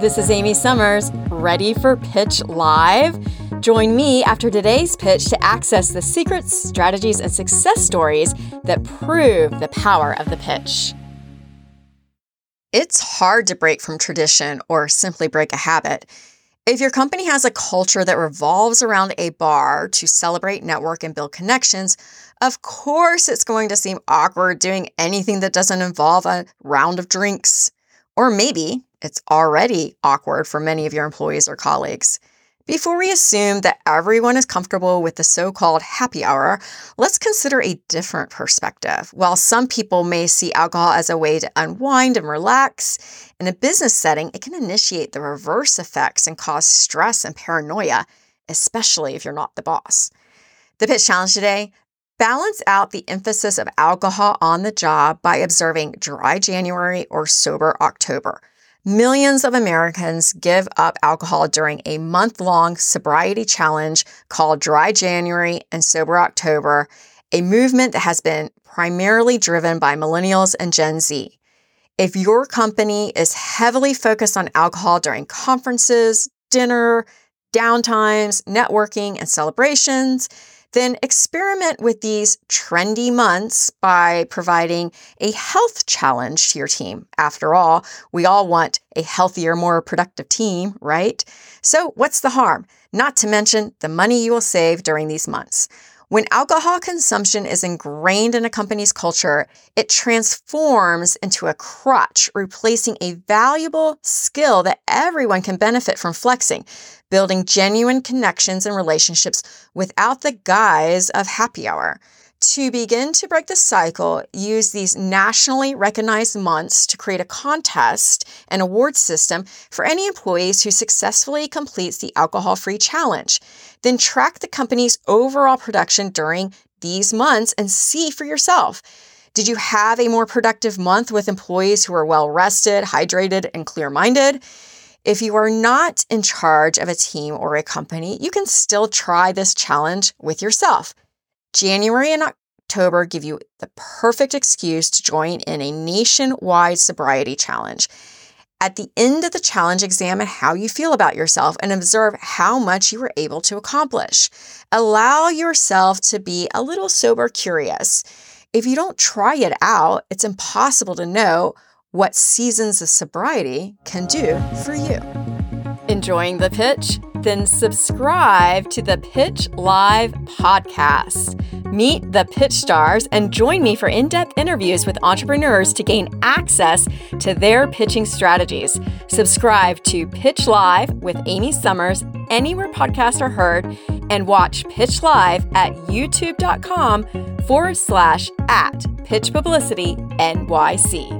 This is Amy Summers, ready for Pitch Live? Join me after today's pitch to access the secrets, strategies, and success stories that prove the power of the pitch. It's hard to break from tradition or simply break a habit. If your company has a culture that revolves around a bar to celebrate, network, and build connections, of course it's going to seem awkward doing anything that doesn't involve a round of drinks. Or maybe it's already awkward for many of your employees or colleagues. Before we assume that everyone is comfortable with the so called happy hour, let's consider a different perspective. While some people may see alcohol as a way to unwind and relax, in a business setting, it can initiate the reverse effects and cause stress and paranoia, especially if you're not the boss. The pitch challenge today balance out the emphasis of alcohol on the job by observing dry January or sober October. Millions of Americans give up alcohol during a month long sobriety challenge called Dry January and Sober October, a movement that has been primarily driven by millennials and Gen Z. If your company is heavily focused on alcohol during conferences, dinner, downtimes, networking, and celebrations, then experiment with these trendy months by providing a health challenge to your team. After all, we all want a healthier, more productive team, right? So, what's the harm? Not to mention the money you will save during these months. When alcohol consumption is ingrained in a company's culture, it transforms into a crutch, replacing a valuable skill that everyone can benefit from flexing, building genuine connections and relationships without the guise of happy hour. To begin to break the cycle, use these nationally recognized months to create a contest and award system for any employees who successfully completes the alcohol free challenge. Then track the company's overall production during these months and see for yourself. Did you have a more productive month with employees who are well rested, hydrated, and clear minded? If you are not in charge of a team or a company, you can still try this challenge with yourself. January and October give you the perfect excuse to join in a nationwide sobriety challenge. At the end of the challenge, examine how you feel about yourself and observe how much you were able to accomplish. Allow yourself to be a little sober curious. If you don't try it out, it's impossible to know what seasons of sobriety can do for you. Enjoying the pitch? Then subscribe to the Pitch Live podcast. Meet the pitch stars and join me for in depth interviews with entrepreneurs to gain access to their pitching strategies. Subscribe to Pitch Live with Amy Summers anywhere podcasts are heard and watch Pitch Live at youtube.com forward slash at pitch publicity NYC.